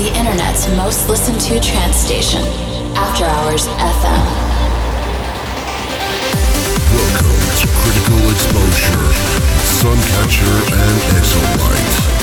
the internet's most listened to trance station, After Hours FM. Welcome to Critical Exposure, Suncatcher and Exolight.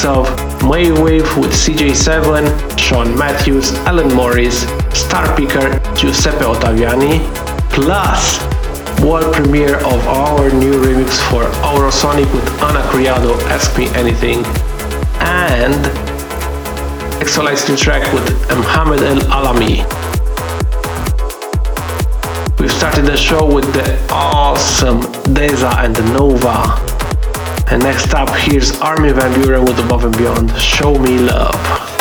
Likes of Wave with CJ7, Sean Matthews, Alan Morris, Star Picker, Giuseppe Ottaviani, plus world premiere of our new remix for Aurosonic with Ana Criado, Ask Me Anything, and Exolight's new track with Mohamed El Alami. We've started the show with the awesome Deza and Nova. And next up, here's Armin van Buuren with Above and Beyond. Show me love.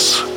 Hours.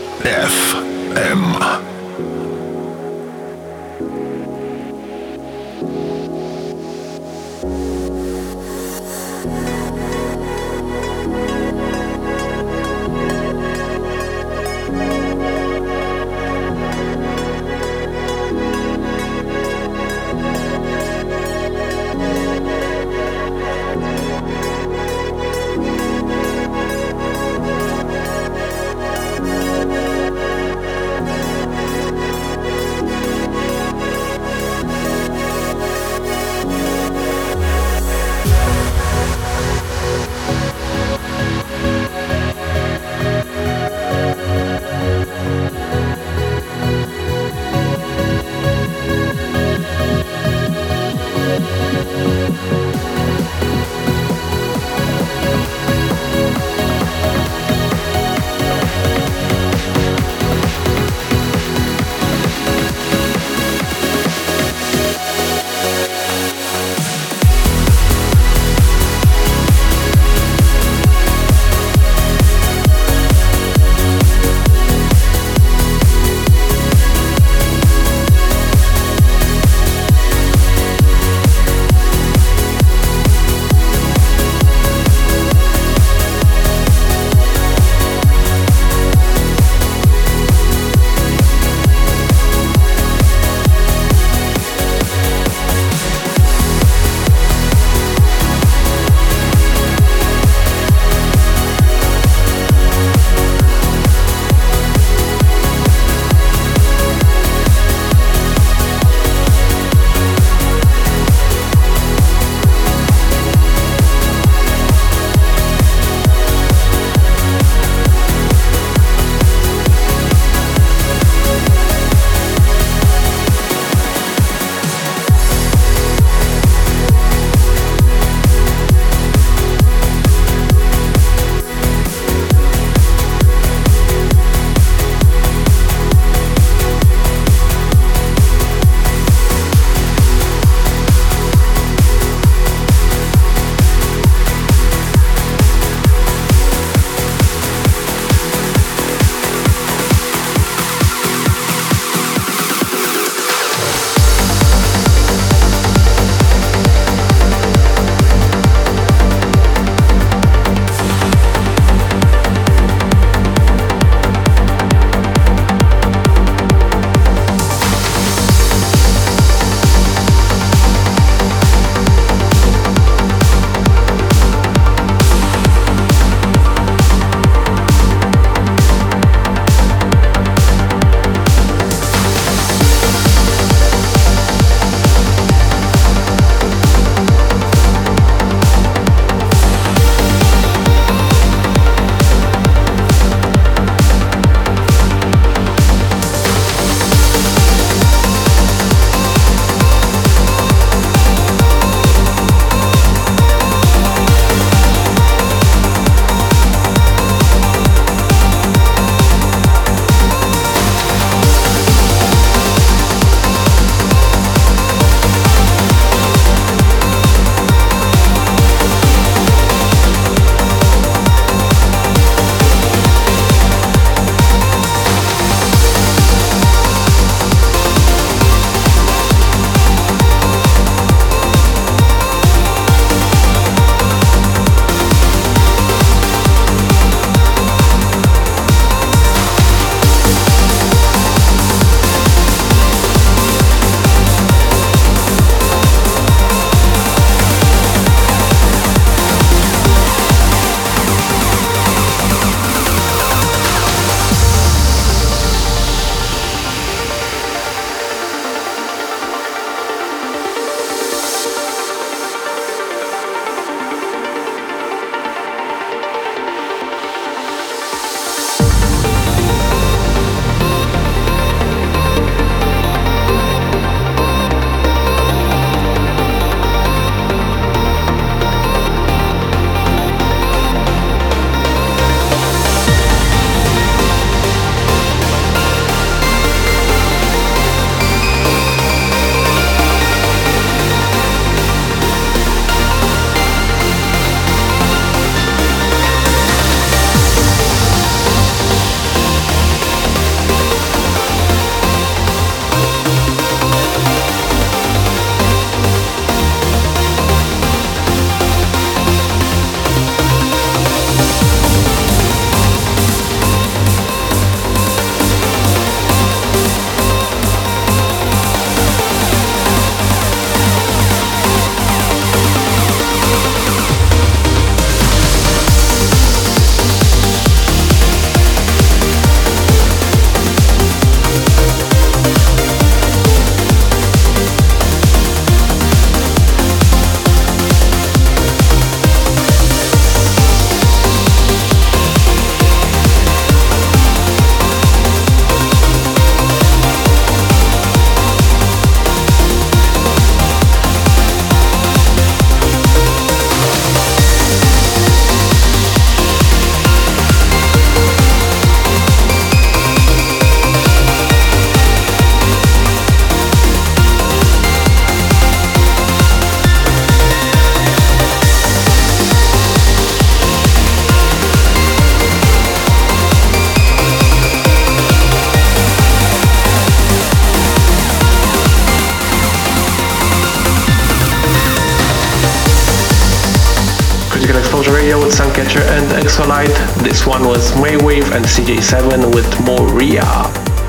And CJ7 with Moria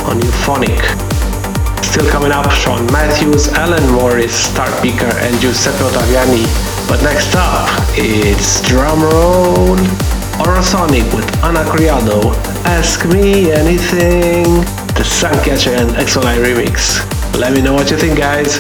on Euphonic. Still coming up, Sean Matthews, Alan Morris, Star Picker and Giuseppe Ottaviani. But next up, it's drumroll Aurosonic with Ana Criado, Ask Me Anything, the Suncatcher and Exolight remix. Let me know what you think guys.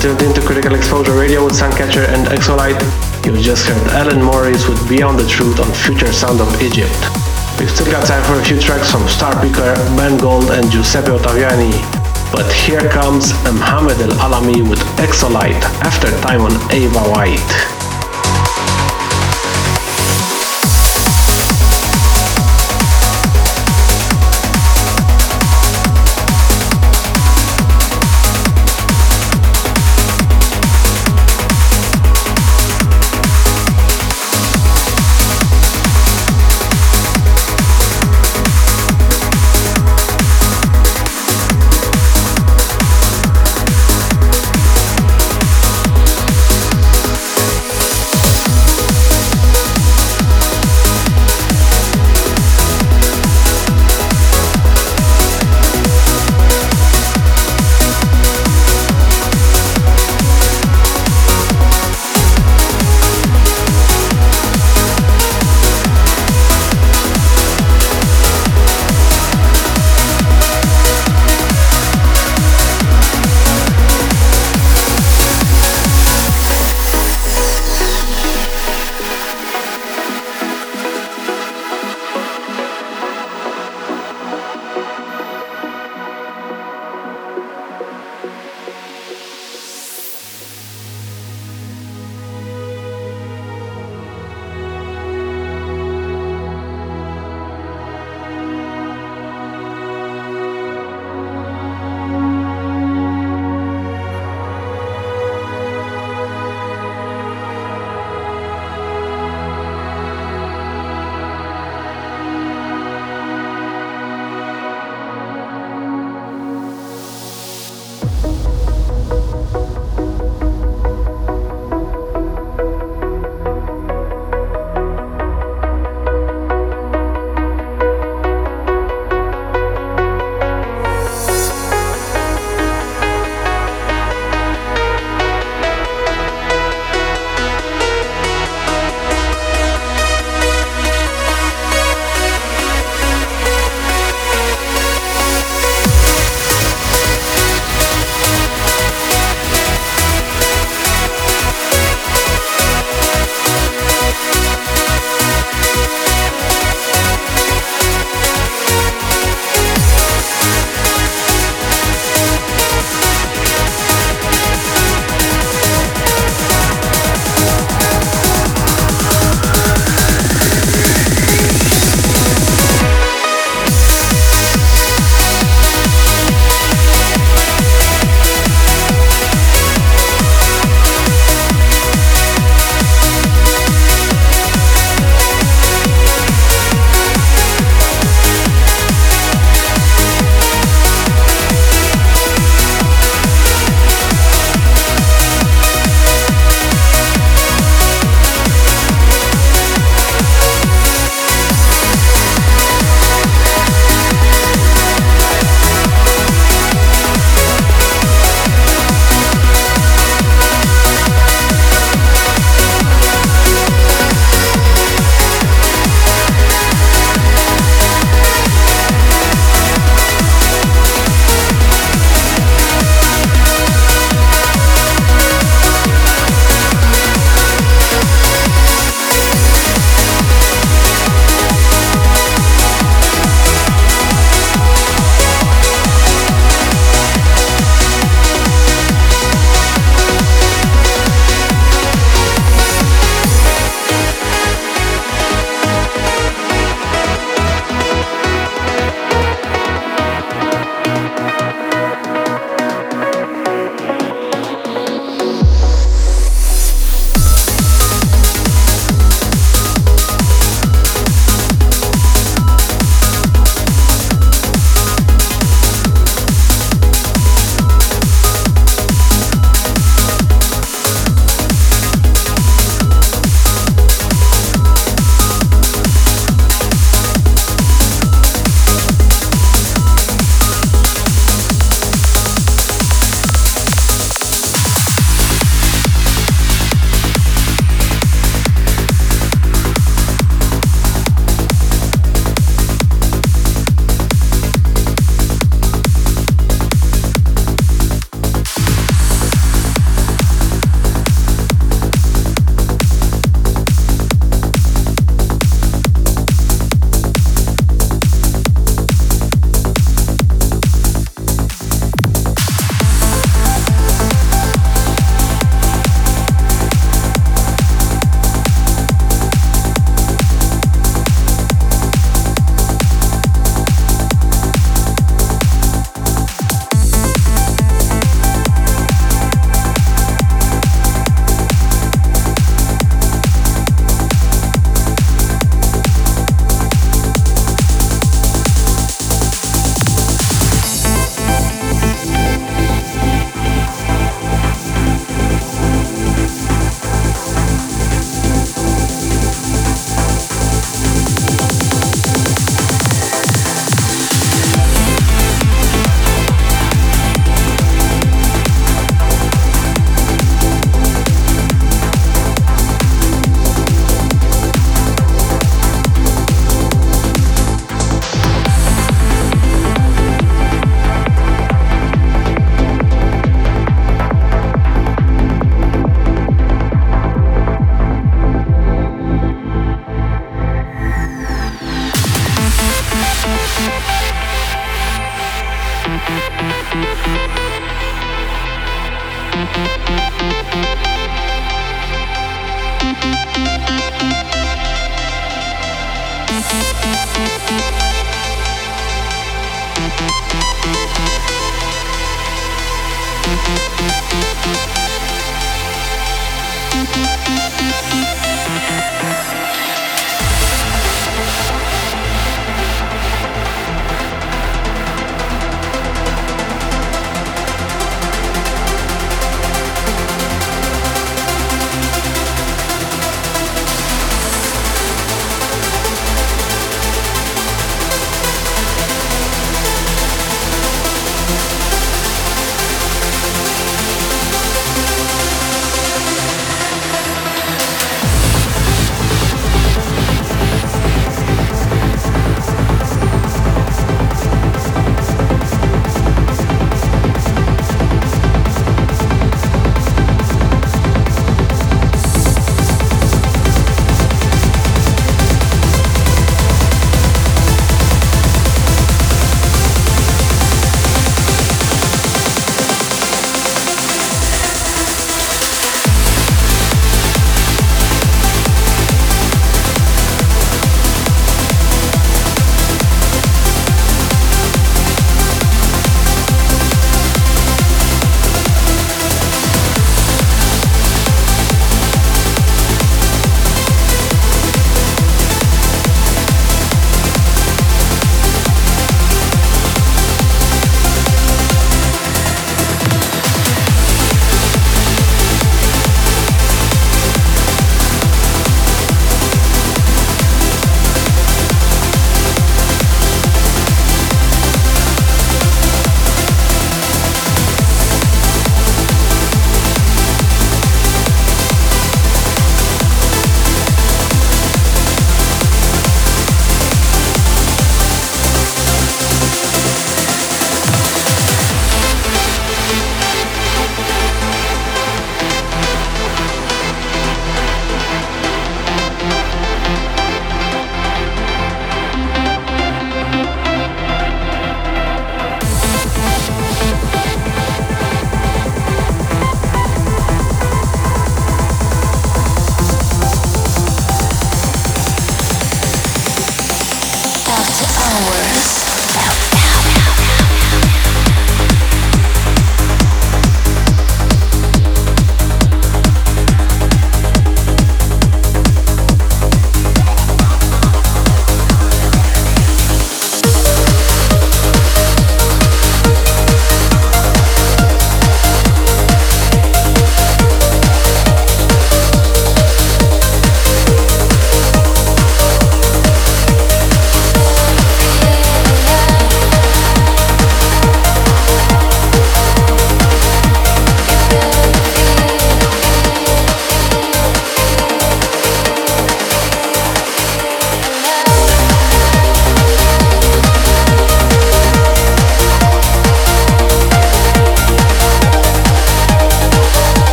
Tuned into Critical Exposure Radio with Suncatcher and Exolight. You just heard Alan Morris with Beyond the Truth on Future Sound of Egypt. We've still got time for a few tracks from Starpicker, Ben Gold and Giuseppe Ottaviani. But here comes Mohamed El Alami with Exolight after time on Ava White.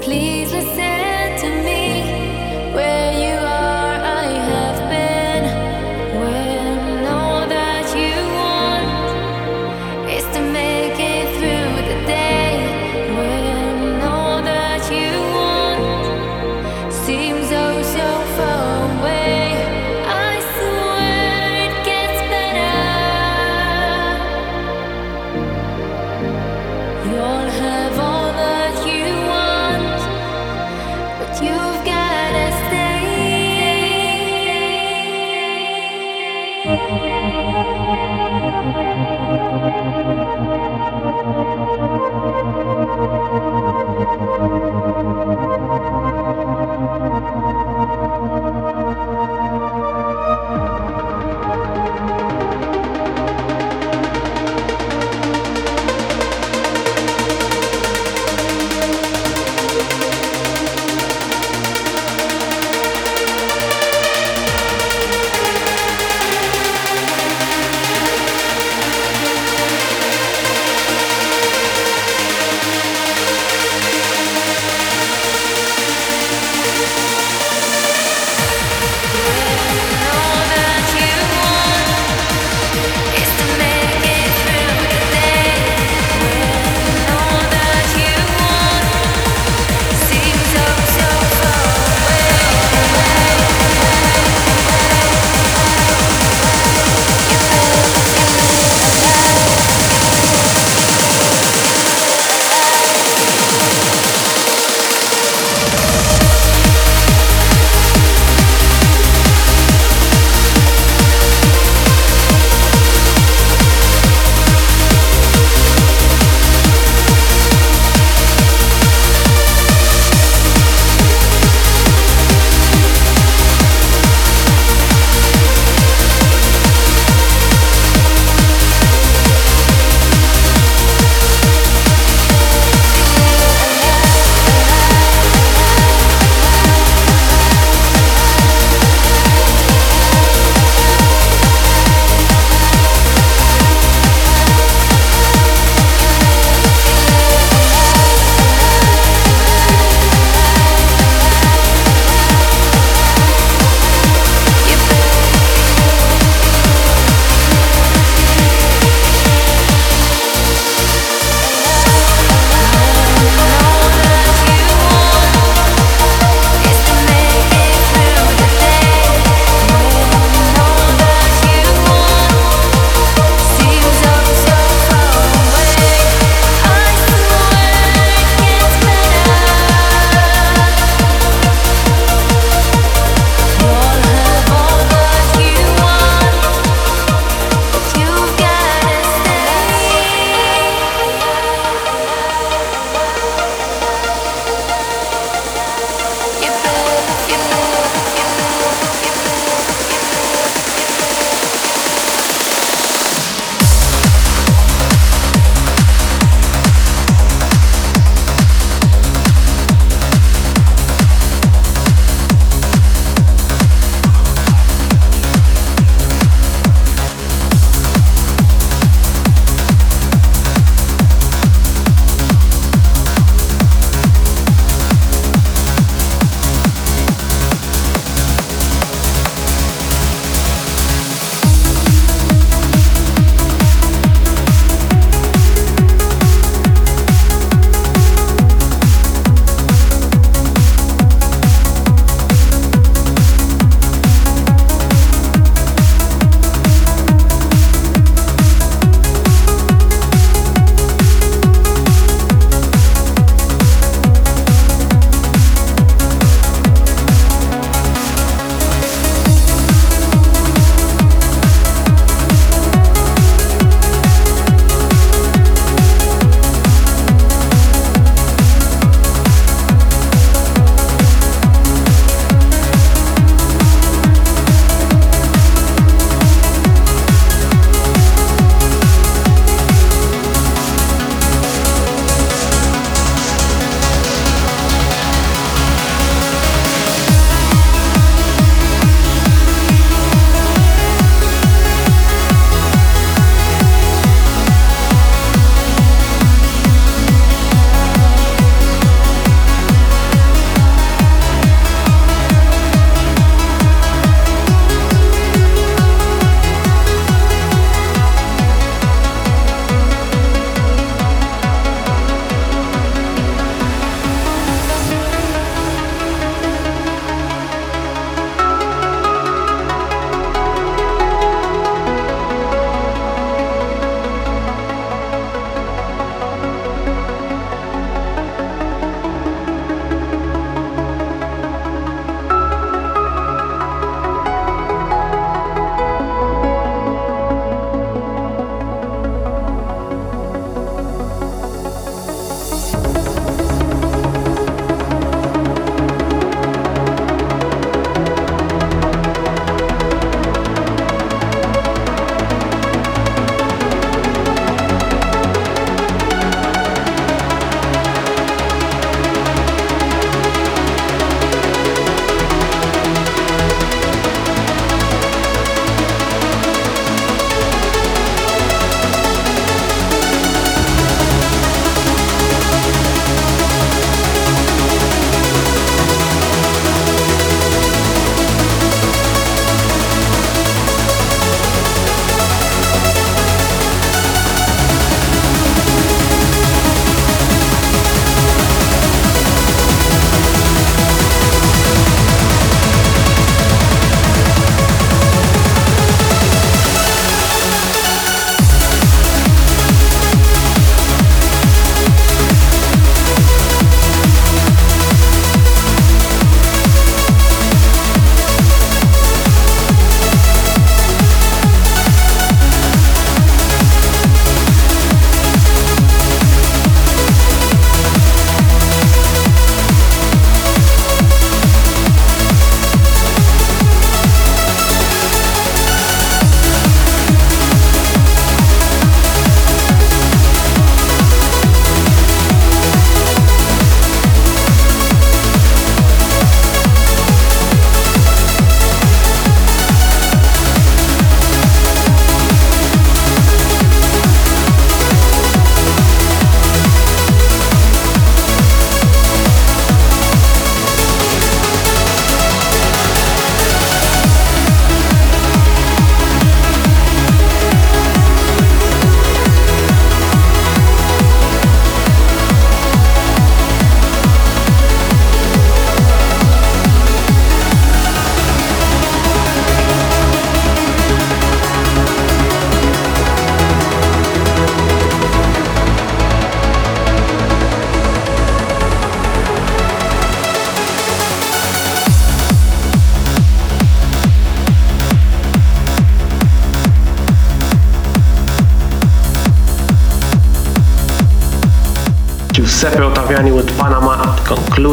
Please listen.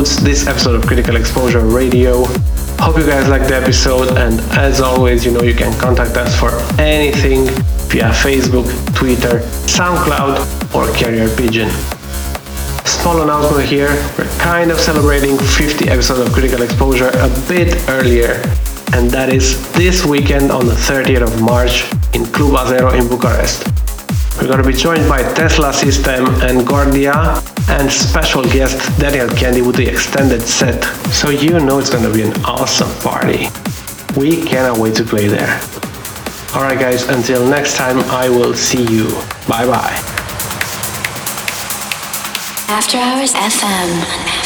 Concludes this episode of Critical Exposure Radio. Hope you guys liked the episode, and as always, you know you can contact us for anything via Facebook, Twitter, SoundCloud, or Carrier Pigeon. Small announcement here, we're kind of celebrating 50 episodes of Critical Exposure a bit earlier, and that is this weekend on the 30th of March in Club Azero in Bucharest. We're going to be joined by Tesla System and Gordia and special guest Daniel Kandi with the extended set. So you know it's to be an awesome party. We cannot wait to play there. Alright guys, until next time I will see you. Bye bye. After Hours FM.